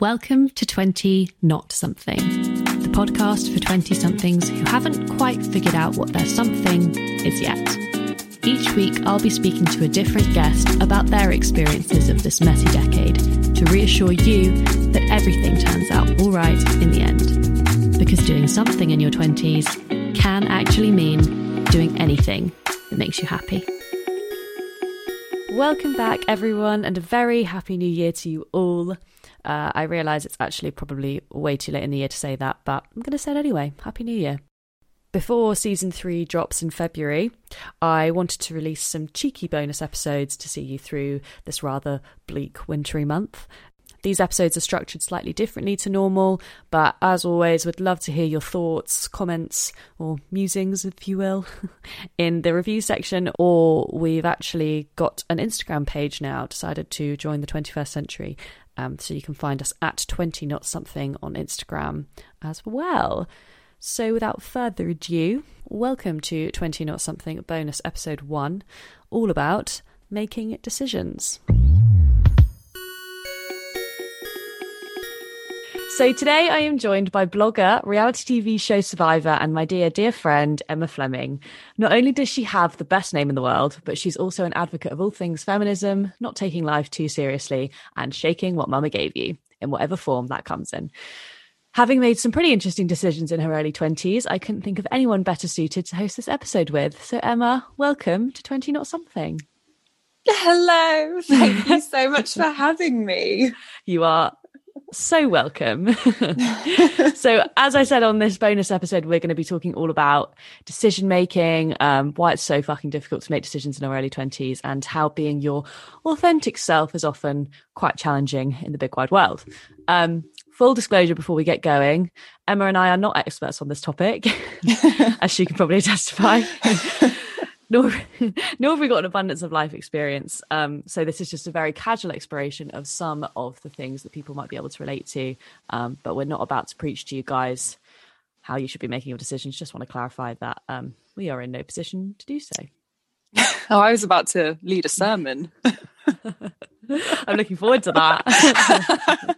Welcome to 20 Not Something, the podcast for 20 somethings who haven't quite figured out what their something is yet. Each week, I'll be speaking to a different guest about their experiences of this messy decade to reassure you that everything turns out all right in the end. Because doing something in your 20s can actually mean doing anything that makes you happy. Welcome back, everyone, and a very happy new year to you all. Uh, I realise it's actually probably way too late in the year to say that, but I'm going to say it anyway. Happy New Year. Before season three drops in February, I wanted to release some cheeky bonus episodes to see you through this rather bleak wintry month. These episodes are structured slightly differently to normal, but as always, would love to hear your thoughts, comments, or musings, if you will, in the review section. Or we've actually got an Instagram page now, decided to join the 21st century. Um, so you can find us at 20 not something on Instagram as well. So without further ado, welcome to 20 not something bonus episode 1, all about making decisions. So today I am joined by blogger, reality TV show survivor, and my dear, dear friend, Emma Fleming. Not only does she have the best name in the world, but she's also an advocate of all things feminism, not taking life too seriously, and shaking what mama gave you, in whatever form that comes in. Having made some pretty interesting decisions in her early 20s, I couldn't think of anyone better suited to host this episode with. So, Emma, welcome to 20 Not Something. Hello. Thank you so much for having me. You are so welcome. so, as I said on this bonus episode, we're going to be talking all about decision making, um, why it's so fucking difficult to make decisions in our early 20s, and how being your authentic self is often quite challenging in the big wide world. Um, full disclosure before we get going Emma and I are not experts on this topic, as she can probably testify nor nor have we got an abundance of life experience. Um, so this is just a very casual exploration of some of the things that people might be able to relate to. Um, but we're not about to preach to you guys how you should be making your decisions. Just want to clarify that um, we are in no position to do so. oh, I was about to lead a sermon. I'm looking forward to that.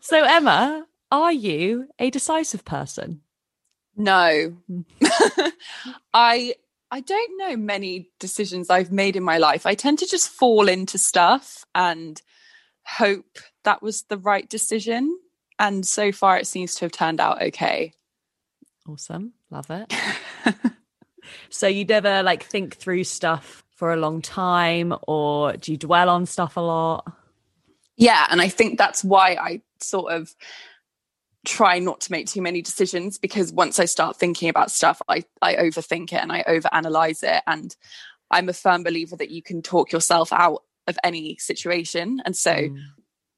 so, Emma, are you a decisive person? No. Hmm. I I don't know many decisions I've made in my life. I tend to just fall into stuff and hope that was the right decision. And so far, it seems to have turned out okay. Awesome. Love it. so you never like think through stuff for a long time or do you dwell on stuff a lot? Yeah. And I think that's why I sort of try not to make too many decisions because once I start thinking about stuff, I, I overthink it and I overanalyze it. And I'm a firm believer that you can talk yourself out of any situation. And so mm.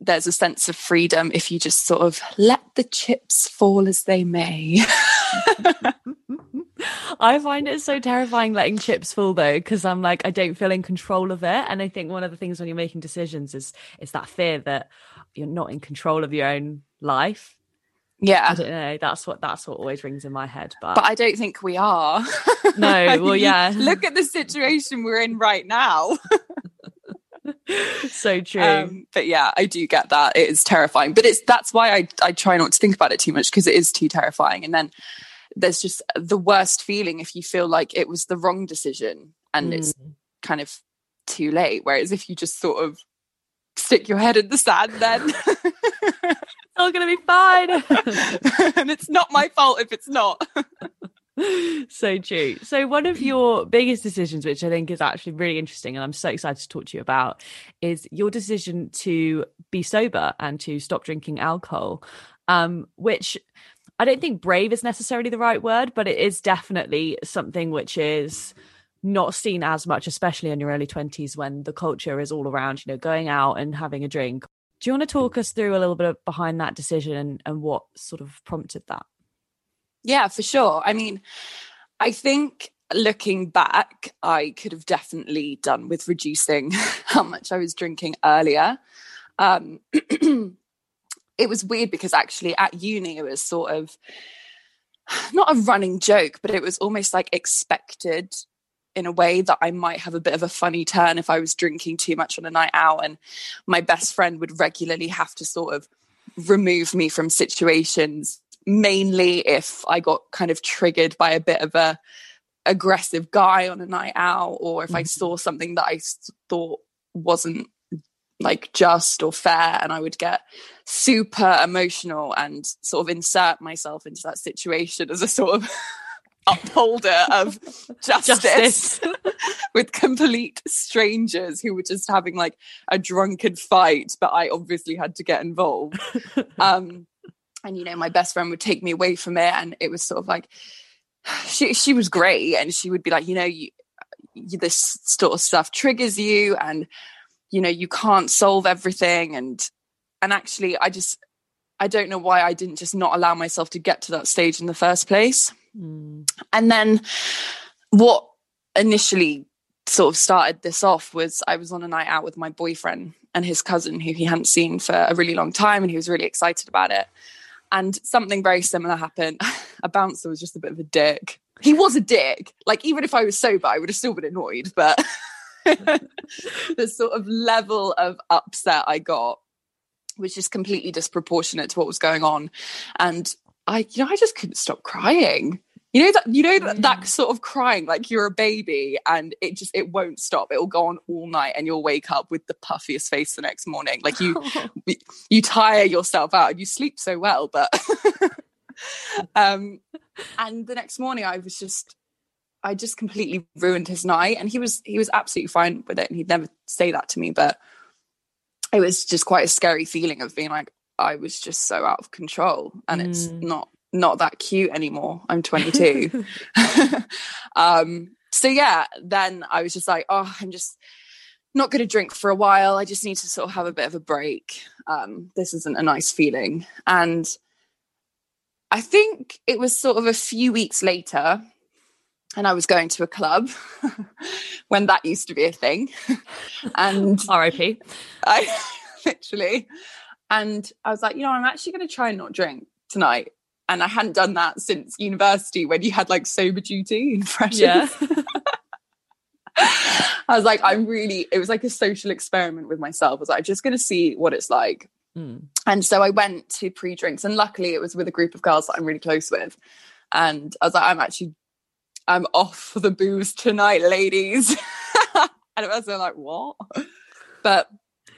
there's a sense of freedom if you just sort of let the chips fall as they may. I find it so terrifying letting chips fall though, because I'm like, I don't feel in control of it. And I think one of the things when you're making decisions is is that fear that you're not in control of your own life yeah. I don't know that's what that's what always rings in my head but but i don't think we are. No well yeah. Look at the situation we're in right now. So true. Um, but yeah i do get that. It is terrifying but it's that's why i i try not to think about it too much because it is too terrifying. And then there's just the worst feeling if you feel like it was the wrong decision and mm. it's kind of too late. Whereas if you just sort of stick your head in the sand then all gonna be fine. and it's not my fault if it's not. so true. So one of your biggest decisions, which I think is actually really interesting, and I'm so excited to talk to you about, is your decision to be sober and to stop drinking alcohol. Um, which I don't think brave is necessarily the right word, but it is definitely something which is not seen as much, especially in your early 20s when the culture is all around, you know, going out and having a drink do you want to talk us through a little bit of behind that decision and, and what sort of prompted that? Yeah, for sure. I mean, I think looking back, I could have definitely done with reducing how much I was drinking earlier. Um, it was weird because actually at uni, it was sort of not a running joke, but it was almost like expected in a way that I might have a bit of a funny turn if I was drinking too much on a night out. And my best friend would regularly have to sort of remove me from situations, mainly if I got kind of triggered by a bit of a aggressive guy on a night out, or if mm-hmm. I saw something that I thought wasn't like just or fair and i would get super emotional and sort of insert myself into that situation as a sort of upholder of justice, justice. with complete strangers who were just having like a drunken fight but i obviously had to get involved um and you know my best friend would take me away from it and it was sort of like she she was great and she would be like you know you, you this sort of stuff triggers you and you know you can't solve everything and and actually i just i don't know why i didn't just not allow myself to get to that stage in the first place mm. and then what initially sort of started this off was i was on a night out with my boyfriend and his cousin who he hadn't seen for a really long time and he was really excited about it and something very similar happened a bouncer was just a bit of a dick he was a dick like even if i was sober i would have still been annoyed but the sort of level of upset I got was just completely disproportionate to what was going on. And I, you know, I just couldn't stop crying. You know that you know that, that sort of crying like you're a baby and it just it won't stop. It'll go on all night and you'll wake up with the puffiest face the next morning. Like you you tire yourself out and you sleep so well, but um and the next morning I was just I just completely ruined his night. And he was he was absolutely fine with it, and he'd never say that to me. But it was just quite a scary feeling of being like I was just so out of control, and mm. it's not not that cute anymore. I'm 22. um, so yeah, then I was just like, oh, I'm just not going to drink for a while. I just need to sort of have a bit of a break. Um, this isn't a nice feeling, and I think it was sort of a few weeks later and I was going to a club when that used to be a thing. and RIP. I literally. And I was like, you know, I'm actually going to try and not drink tonight. And I hadn't done that since university when you had like sober duty and freshers. Yeah. I was like, I'm really, it was like a social experiment with myself. I was like, I'm just going to see what it's like. Mm. And so I went to pre drinks, and luckily it was with a group of girls that I'm really close with. And I was like, I'm actually I'm off for the booze tonight, ladies. and it was like, what? But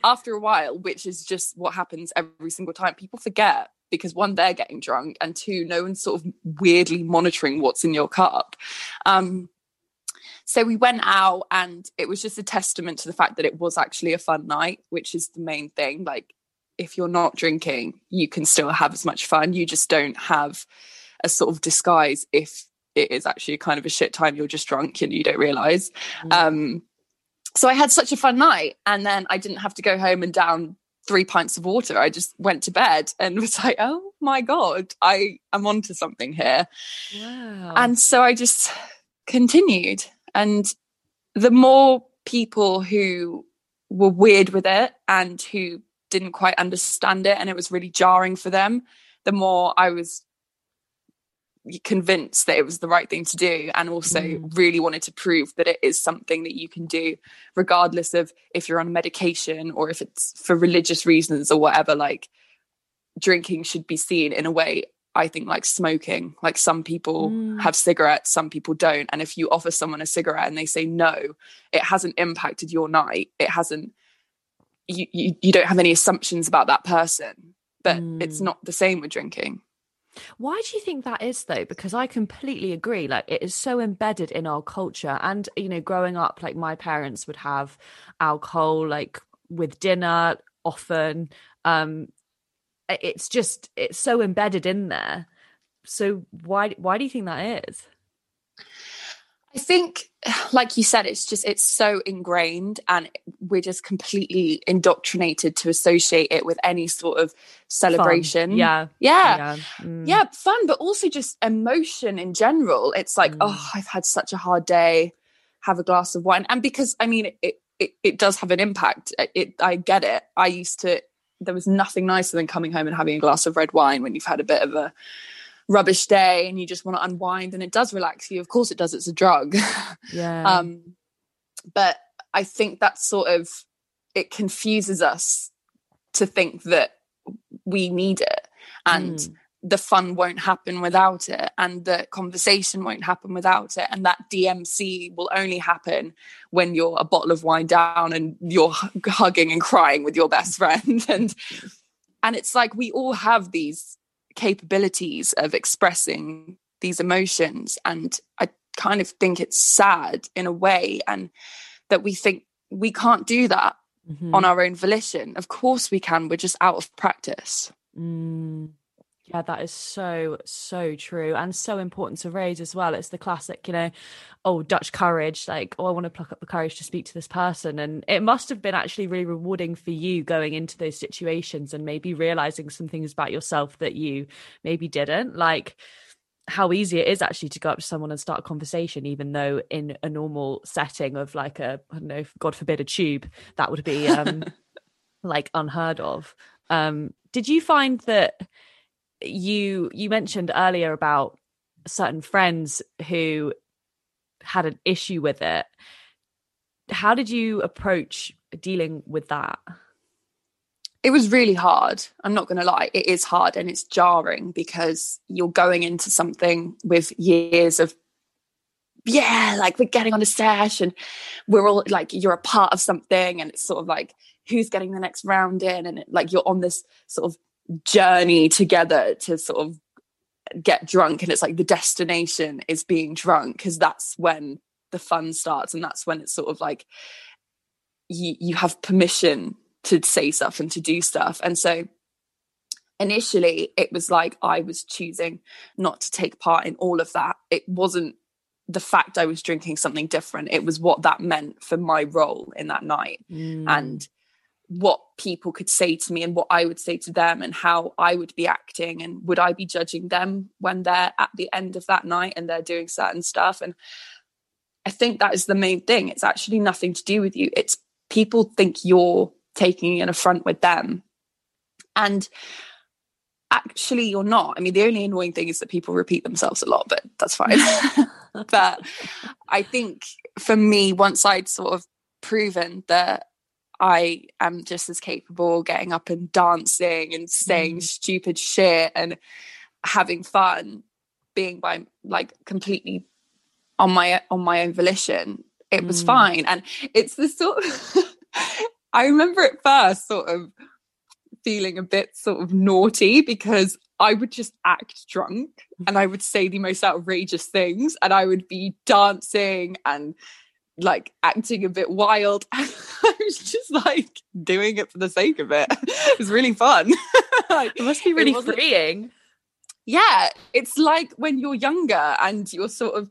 after a while, which is just what happens every single time, people forget because one, they're getting drunk, and two, no one's sort of weirdly monitoring what's in your cup. Um, so we went out, and it was just a testament to the fact that it was actually a fun night, which is the main thing. Like, if you're not drinking, you can still have as much fun. You just don't have a sort of disguise if it is actually kind of a shit time. You're just drunk and you don't realize. Mm. Um, so I had such a fun night, and then I didn't have to go home and down three pints of water. I just went to bed and was like, oh my god, I am onto something here. Wow. And so I just continued, and the more people who were weird with it and who didn't quite understand it and it was really jarring for them the more i was convinced that it was the right thing to do and also mm. really wanted to prove that it is something that you can do regardless of if you're on medication or if it's for religious reasons or whatever like drinking should be seen in a way I think like smoking like some people mm. have cigarettes some people don't and if you offer someone a cigarette and they say no it hasn't impacted your night it hasn't you you, you don't have any assumptions about that person but mm. it's not the same with drinking why do you think that is though? Because I completely agree. Like it is so embedded in our culture. And, you know, growing up, like my parents would have alcohol like with dinner often. Um it's just it's so embedded in there. So why why do you think that is? I think, like you said, it's just it's so ingrained, and we're just completely indoctrinated to associate it with any sort of celebration. Fun. Yeah, yeah, yeah. Mm. yeah, fun, but also just emotion in general. It's like, mm. oh, I've had such a hard day. Have a glass of wine, and because I mean, it it, it does have an impact. It, it I get it. I used to. There was nothing nicer than coming home and having a glass of red wine when you've had a bit of a rubbish day and you just want to unwind and it does relax you of course it does it's a drug Yeah. um but i think that sort of it confuses us to think that we need it and Mm. the fun won't happen without it and the conversation won't happen without it and that dmc will only happen when you're a bottle of wine down and you're hu- hugging and crying with your best friend and and it's like we all have these capabilities of expressing these emotions and i kind of think it's sad in a way and that we think we can't do that Mhm. on our own volition of course we can we're just out of practice Mm. Yeah, that is so, so true and so important to raise as well. It's the classic, you know, oh, Dutch courage, like, oh, I want to pluck up the courage to speak to this person. And it must have been actually really rewarding for you going into those situations and maybe realizing some things about yourself that you maybe didn't. Like, how easy it is actually to go up to someone and start a conversation, even though in a normal setting of like a, I don't know, God forbid a tube, that would be um like unheard of. Um, did you find that you you mentioned earlier about certain friends who had an issue with it? How did you approach dealing with that? it was really hard i'm not going to lie it is hard and it's jarring because you're going into something with years of yeah like we're getting on a sesh and we're all like you're a part of something and it's sort of like who's getting the next round in and it, like you're on this sort of journey together to sort of get drunk and it's like the destination is being drunk because that's when the fun starts and that's when it's sort of like you you have permission to say stuff and to do stuff. And so initially it was like i was choosing not to take part in all of that. It wasn't the fact i was drinking something different. It was what that meant for my role in that night. Mm. and what people could say to me and what I would say to them and how I would be acting and would I be judging them when they're at the end of that night and they're doing certain stuff. And I think that is the main thing. It's actually nothing to do with you. It's people think you're taking an affront with them. And actually you're not. I mean the only annoying thing is that people repeat themselves a lot but that's fine. But I think for me, once I'd sort of proven that I am just as capable getting up and dancing and saying Mm. stupid shit and having fun, being by like completely on my on my own volition, it was Mm. fine. And it's the sort of I remember at first sort of feeling a bit sort of naughty because I would just act drunk and I would say the most outrageous things and I would be dancing and like acting a bit wild. I was just like doing it for the sake of it. It was really fun. Like, It must be really freeing. yeah, it's like when you're younger and you're sort of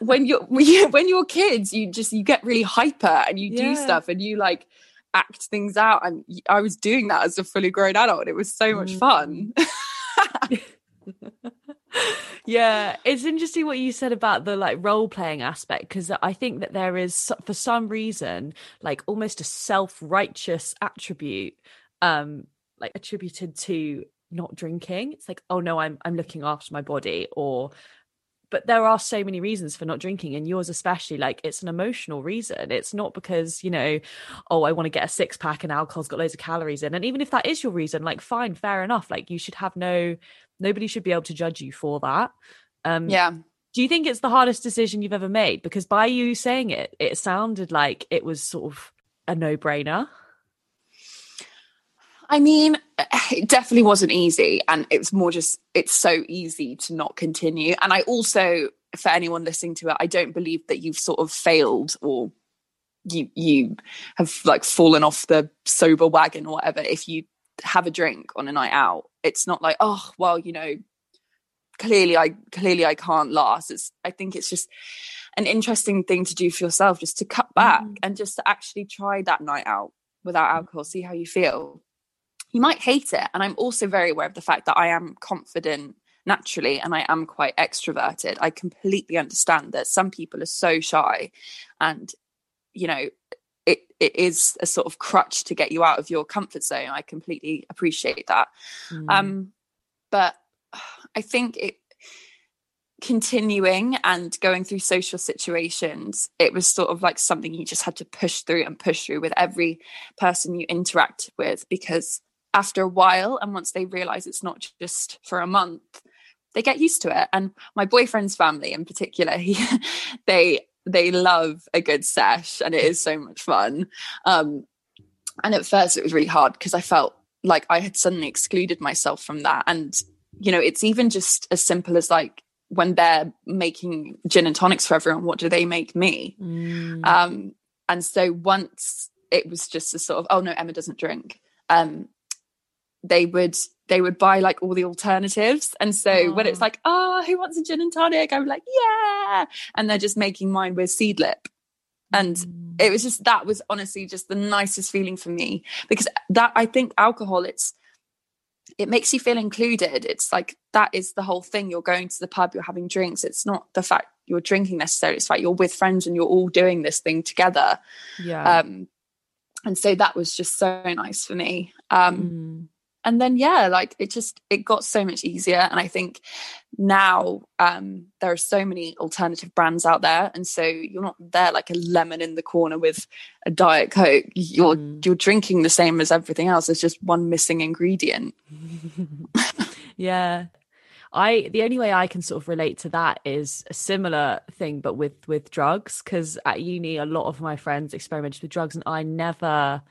when you're when you- when you're kids, you just you get really hyper and you do stuff and you like act things out. And I was doing that as a fully grown adult. It was so much Mm. fun. Yeah it's interesting what you said about the like role playing aspect because i think that there is for some reason like almost a self-righteous attribute um like attributed to not drinking. It's like oh no i'm i'm looking after my body or but there are so many reasons for not drinking and yours especially like it's an emotional reason. It's not because you know oh i want to get a six pack and alcohol's got loads of calories in. And even if that is your reason like fine fair enough. Like you should have no nobody should be able to judge you for that. Um yeah. do you think it's the hardest decision you've ever made? Because by you saying it it sounded like it was sort of a no-brainer I mean, it definitely wasn't easy. And it's more just, it's so easy to not continue. And I also, for anyone listening to it, I don't believe that you've sort of failed or you you have like fallen off the sober wagon or whatever if you have a drink on a night out it's not like oh well you know clearly i clearly i can't last it's i think it's just an interesting thing to do for yourself just to cut back Mhm. and just to actually try that night out without alcohol see how you feel you might hate it and i'm also very aware of the fact that i am confident naturally and i am quite extroverted. I completely understand that some people are so shy and you know it it is a sort of crutch to get you out of your comfort zone. I completely appreciate that. Mm. um but I think it continuing and going through social situations, it was sort of like something you just had to push through and push through with every person you interact with because after a while and once they realize it's not just for a month they get used to it. And my boyfriend's family in particular he they they love a good sesh and it is so much fun. Um and at first it was really hard because i felt like i had suddenly excluded myself from that. And you know it's even just as simple as like when they're making gin and tonics for everyone what do they make me? Mm. um and so once it was just a sort of oh no emma doesn't drink um they would they would buy like all the alternatives. And so oh. when it's like, oh, who wants a gin and tonic? I'm like, yeah. And they're just making mine with seedlip. And mm. it was just that was honestly just the nicest feeling for me because that I think alcohol, it's it makes you feel included. It's like that is the whole thing. You're going to the pub, you're having drinks. It's not the fact you're drinking necessarily. It's like you're with friends and you're all doing this thing together. Yeah. Um, and so that was just so nice for me. Um, mm and then yeah like it just it got so much easier. And i think now um there are so many alternative brands out there. And so you're not there like a lemon in the corner with a diet coke. You're mm. you're drinking the same as everything else. There's just one missing ingredient. Yeah. I the only way I can sort of relate to that is a similar thing, but with with drugs. Because at uni, a lot of my friends experimented with drugs, and I never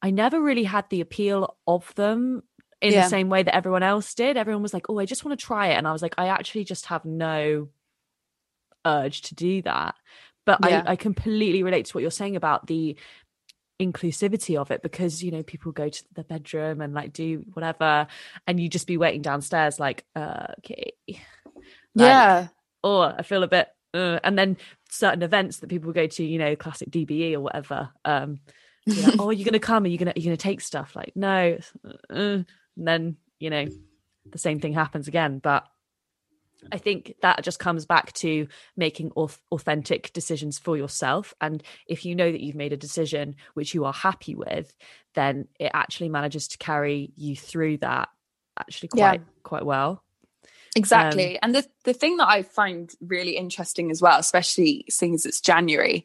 I never really had the appeal of them in yeah. the same way that everyone else did. Everyone was like, "Oh, I just want to try it," and I was like, "I actually just have no urge to do that." But yeah. I, I completely relate to what you're saying about the inclusivity of it because you know people go to the bedroom and like do whatever and you just be waiting downstairs like uh, okay like, yeah oh i feel a bit uh, and then certain events that people go to you know classic dbe or whatever um like, oh, you're gonna come? Are you gonna you're gonna take stuff? Like, no. Uh, and then you know, the same thing happens again. But I think that just comes back to making authentic decisions for yourself. And if you know that you've made a decision which you are happy with, then it actually manages to carry you through that actually quite yeah. quite well. Exactly. Um, and the the thing that I find really interesting as well, especially seeing as it's January,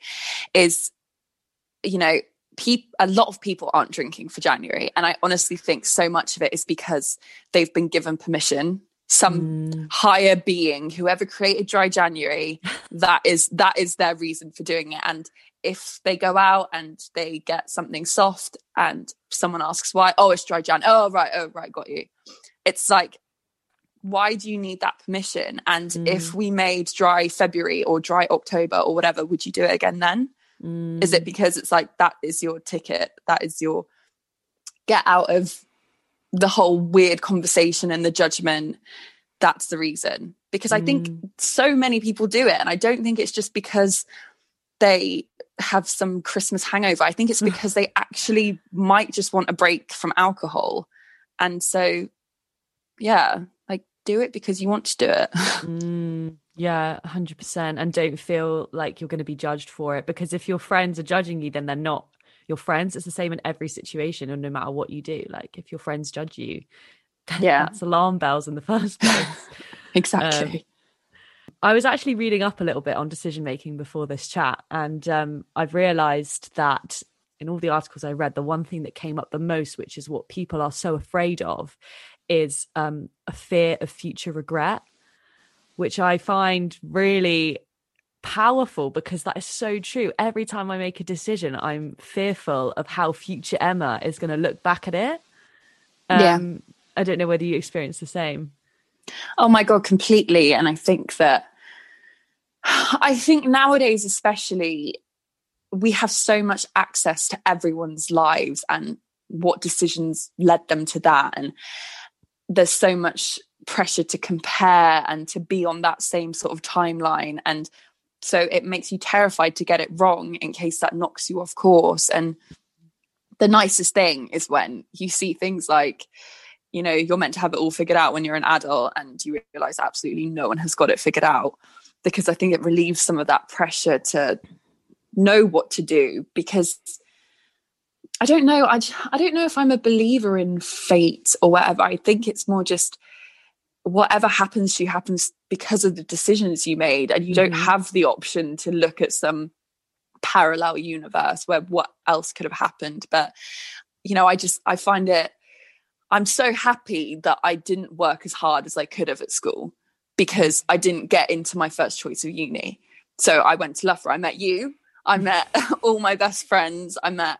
is you know, people a lot of people aren't drinking for January. And I honestly think so much of it is because they've been given permission. Some mm. higher being whoever created dry January that is that is their reason for doing it. And if they go out and they get something soft and someone asks why oh it's dry Jan oh right oh right got you. It's like why do you need that permission? And mm. if we made dry February or dry October or whatever would you do it again then Mm. Is it mm. because it's like that is your ticket? That is your get out of the whole weird conversation and the judgment. That's the reason. Because I think mm. so many people do it. And I don't think it's just because they have some Christmas hangover. I think it's because they actually might just want a break from alcohol. And so, yeah, like do it because you want to do it. Mm. Yeah, 100%. And don't feel like you're going to be judged for it because if your friends are judging you, then they're not your friends. It's the same in every situation, and no matter what you do. Like if your friends judge you, yeah, that's alarm bells in the first place. exactly. Um, I was actually reading up a little bit on decision making before this chat, and um, I've realized that in all the articles I read, the one thing that came up the most, which is what people are so afraid of, is um, a fear of future regret which I find really powerful because that is so true. Every time I make a decision, I'm fearful of how future Emma is going to look back at it. Um, yeah. I don't know whether you experience the same. Oh my God, completely. And I think that, I think nowadays, especially, we have so much access to everyone's lives and what decisions led them to that. And there's so much pressure to compare and to be on that same sort of timeline. And so it makes you terrified to get it wrong in case that knocks you off course. And the nicest thing is when you see things like you know you're meant to have it all figured out when you're an adult and you realize absolutely no one has got it figured out. Because i think it relieves some of that pressure to know what to do. Because i don't know I, I don't know if i'm a believer in fate or whatever. I think it's more just whatever happens to you happens because of the decisions you made and you mm-hmm. don't have the option to look at some parallel universe where what else could have happened. But you know i just i find it i'm so happy that i didn't work as hard as i could have at school because i didn't get into my first choice of uni. So i went to loughborough. I met you. I met all my best friends. I met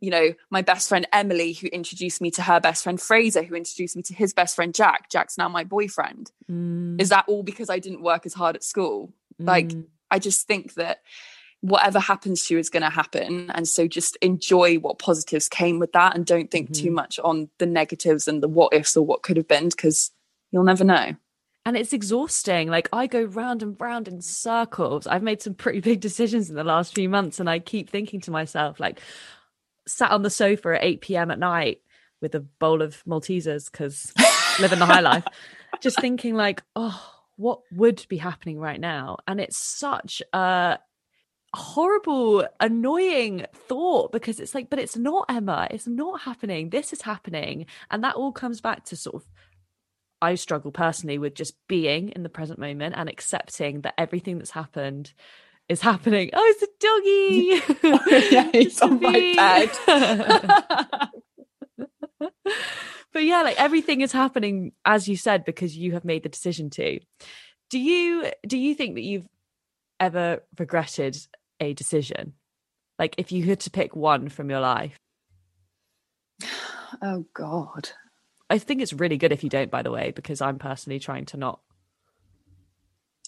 you know, my best friend Emily, who introduced me to her best friend Fraser, who introduced me to his best friend Jack. Jack's now my boyfriend. Mm. Is that all because I didn't work as hard at school? Mm. Like, I just think that whatever happens to you is going to happen. And so just enjoy what positives came with that and don't think mm-hmm. too much on the negatives and the what ifs or what could have been because you'll never know and it's exhausting. Like I go round and round in circles. I've made some pretty big decisions in the last few months, and I keep thinking to myself, like, sat on the sofa at 8 p.m. at night with a bowl of Maltesers because living the high life, just thinking like, oh, what would be happening right now? And it's such a horrible, annoying thought because it's like, but it's not Emma. It's not happening. This is happening. And that all comes back to sort of I struggle personally with just being in the present moment and accepting that everything that's happened is happening. Oh, it's a doggy. yeah, he's on my bed. but yeah, like everything is happening as you said because you have made the decision to. Do you do you think that you've ever regretted a decision? Like if you had to pick one from your life? Oh god. I think it's really good if you don't by the way because I'm personally trying to not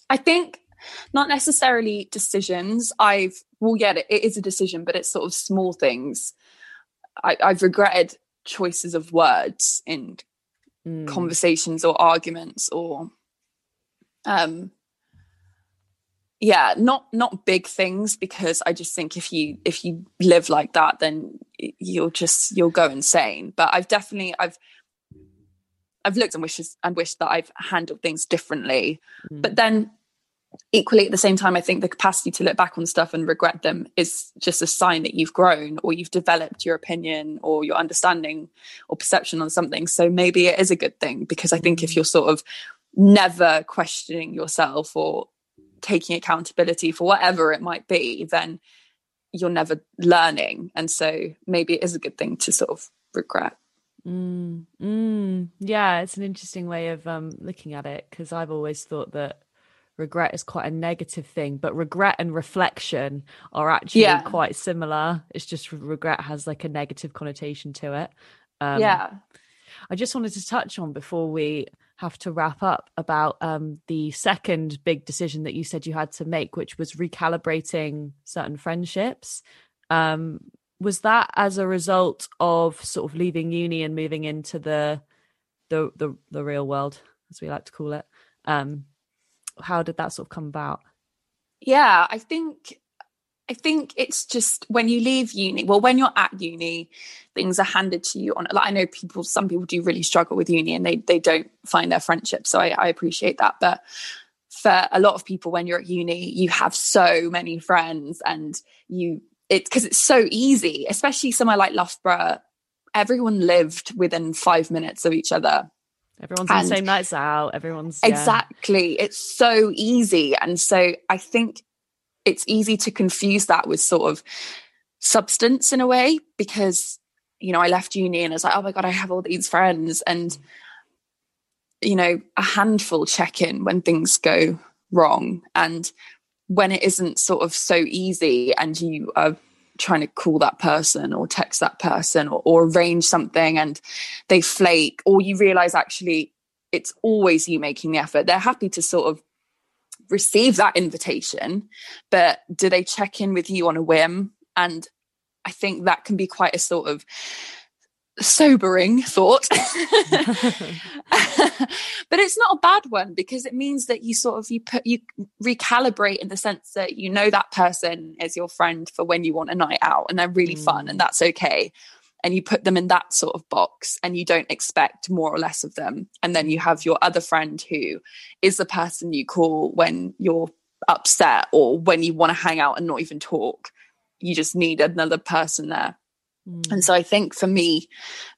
I think not necessarily decisions. I've well, yeah, it, it is a decision, but it's sort of small things. I, I've regretted choices of words in mm. conversations or arguments or um yeah not not big things because i just think if you if you live like that then you'll just you'll go insane but i've definitely i've i've looked and wishes and wished that i've handled things differently mm. but then equally at the same time i think the capacity to look back on stuff and regret them is just a sign that you've grown or you've developed your opinion or your understanding or perception on something. So maybe it is a good thing because i think if you're sort of never questioning yourself or taking accountability for whatever it might be then you're never learning. And so maybe it is a good thing to sort of regret. Mm, mm, yeah it's an interesting way of um, looking at it because i've always thought that regret is quite a negative thing, but regret and reflection are actually yeah. quite similar. It's just regret has like a negative connotation to it. Um, yeah. I just wanted to touch on before we have to wrap up about um, the second big decision that you said you had to make, which was recalibrating certain friendships. Um, was that as a result of sort of leaving uni and moving into the the the, the real world, as we like to call it? Um, how did that sort of come about? Yeah, I think I think it's just when you leave uni, well, when you're at uni, things are handed to you on like I know people some people do really struggle with uni and they they don't find their friendship. So I, I appreciate that. But for a lot of people when you're at uni, you have so many friends and you it's because it's so easy, especially somewhere like Loughborough. Everyone lived within five minutes of each other. Everyone's on the same nights out. Everyone's yeah. exactly. It's so easy, and so I think it's easy to confuse that with sort of substance in a way because you know I left uni and I was like, oh my god, I have all these friends, and you know a handful check in when things go wrong, and when it isn't sort of so easy, and you are trying to call that person or text that person or, or arrange something and they flake or you realize actually it's always you making the effort. They're happy to sort of receive that invitation but do they check in with you on a whim? And i think that can be quite a sort of sobering thought but it's not a bad one because it means that you sort of you put you recalibrate in the sense that you know that person is your friend for when you want a night out and they're really mm. fun and mm. that's okay and you put them in that sort of box and you don't expect more or less of them and then you have your other friend who is the person you call when you're upset or when you want to hang out and not even talk you just need another person there Mm. And so I think for me,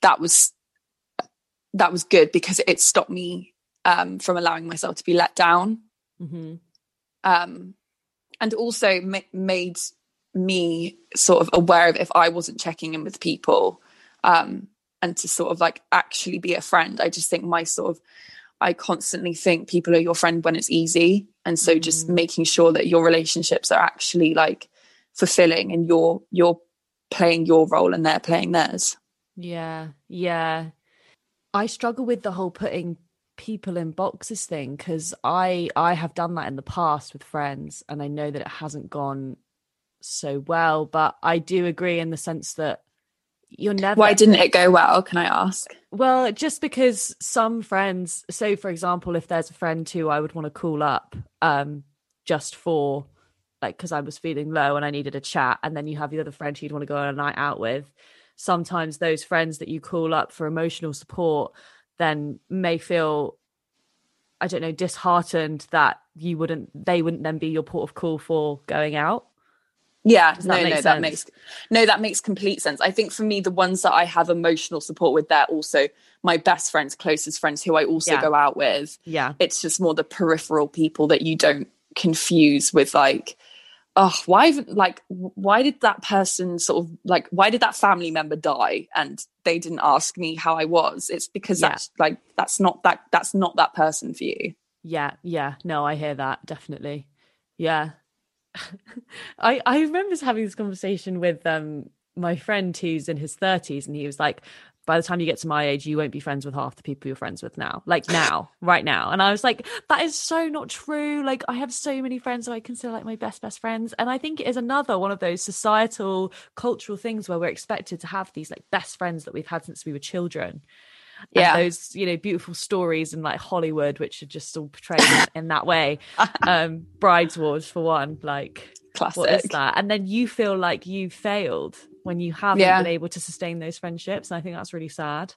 that was that was good because it stopped me um, from allowing myself to be let down. Mm-hmm. Um, and also ma- made me sort of aware of if I wasn't checking in with people um, and to sort of like actually be a friend. I just think my sort of, I constantly think people are your friend when it's easy. And so just Mm. making sure that your relationships are actually like fulfilling and you're, you're playing your role and they're playing theirs. Yeah, yeah. I struggle with the whole putting people in boxes thing because I I have done that in the past with friends and I know that it hasn't gone so well, but I do agree in the sense that you're never Why didn't it go well? Can I ask? well, just because some friends, so for example, if there's a friend who I would want to call up um just for like because I was feeling low and I needed a chat, and then you have the other friend who you'd want to go on a night out with. Sometimes those friends that you call up for emotional support then may feel, I don't know, disheartened that you wouldn't, they wouldn't then be your port of call for going out. Yeah, no, that no, sense? that makes no, that makes complete sense. I think for me, the ones that I have emotional support with, they're also my best friends, closest friends, who I also Yeah. go out with. Yeah, It's just more the peripheral people that you don't confuse with like, oh, why, even- like, why did that person sort of like, why did that family member die and they didn't ask me how I was? It's because Yeah. that's like that's not that that's not that person for you. yeah, yeah. No, I hear that definitely. Yeah. I I remember having this conversation with um my friend who's in his 30s and he was like by the time you get to my age you won't be friends with half the people you're friends with now like now right now. And I was like that is so not true. Like I have so many friends who I consider like my best best friends. And I think it is another one of those societal cultural things where we're expected to have these like best friends that we've had since we were children. And Yeah. those you know beautiful stories in like Hollywood which are just all portrayed in, in that way. Um brides wars for one like Classic. what is that? And then you feel like you failed when you haven't Yeah. been able to sustain those friendships and i think that's really sad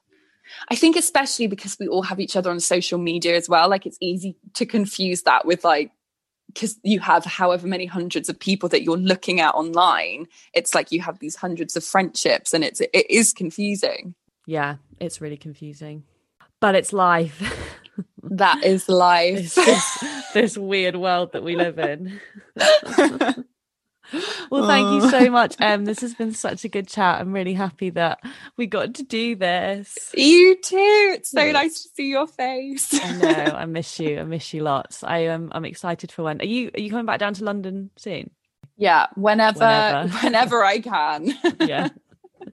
I think especially because we all have each other on social media as well. Like it's easy to confuse that with like because you have however many hundreds of people that you're looking at online. It's like you have these hundreds of friendships, and it's it is confusing. yeah it's really confusing but it's life That is life. this, this weird world that we live in well thank you so much em this has been such a good chat i'm really happy that we got to do this you too. It's so Yeah. nice to see your face. I know. I miss you. I miss you lots. I am. I'm excited for when. Are you? Are you coming back down to London soon? yeah, whenever, Whenever. whenever, I can. Yeah.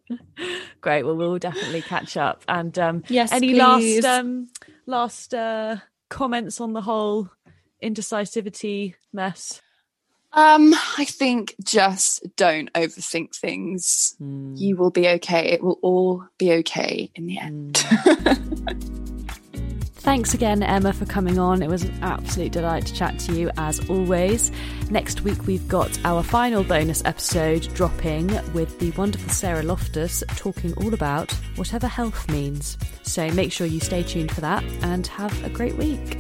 Great. Well, we'll definitely catch up. And um, Yes, any please. last um, last uh, comments on the whole indecisivity mess? Um, I think just don't overthink things. Hmm. You will be okay. It will all be okay in the end. Thanks again, Emma, for coming on. It was an absolute delight to chat to you as always. Next week, we've got our final bonus episode dropping with the wonderful Sarah Loftus talking all about whatever health means. So make sure you stay tuned for that and have a great week.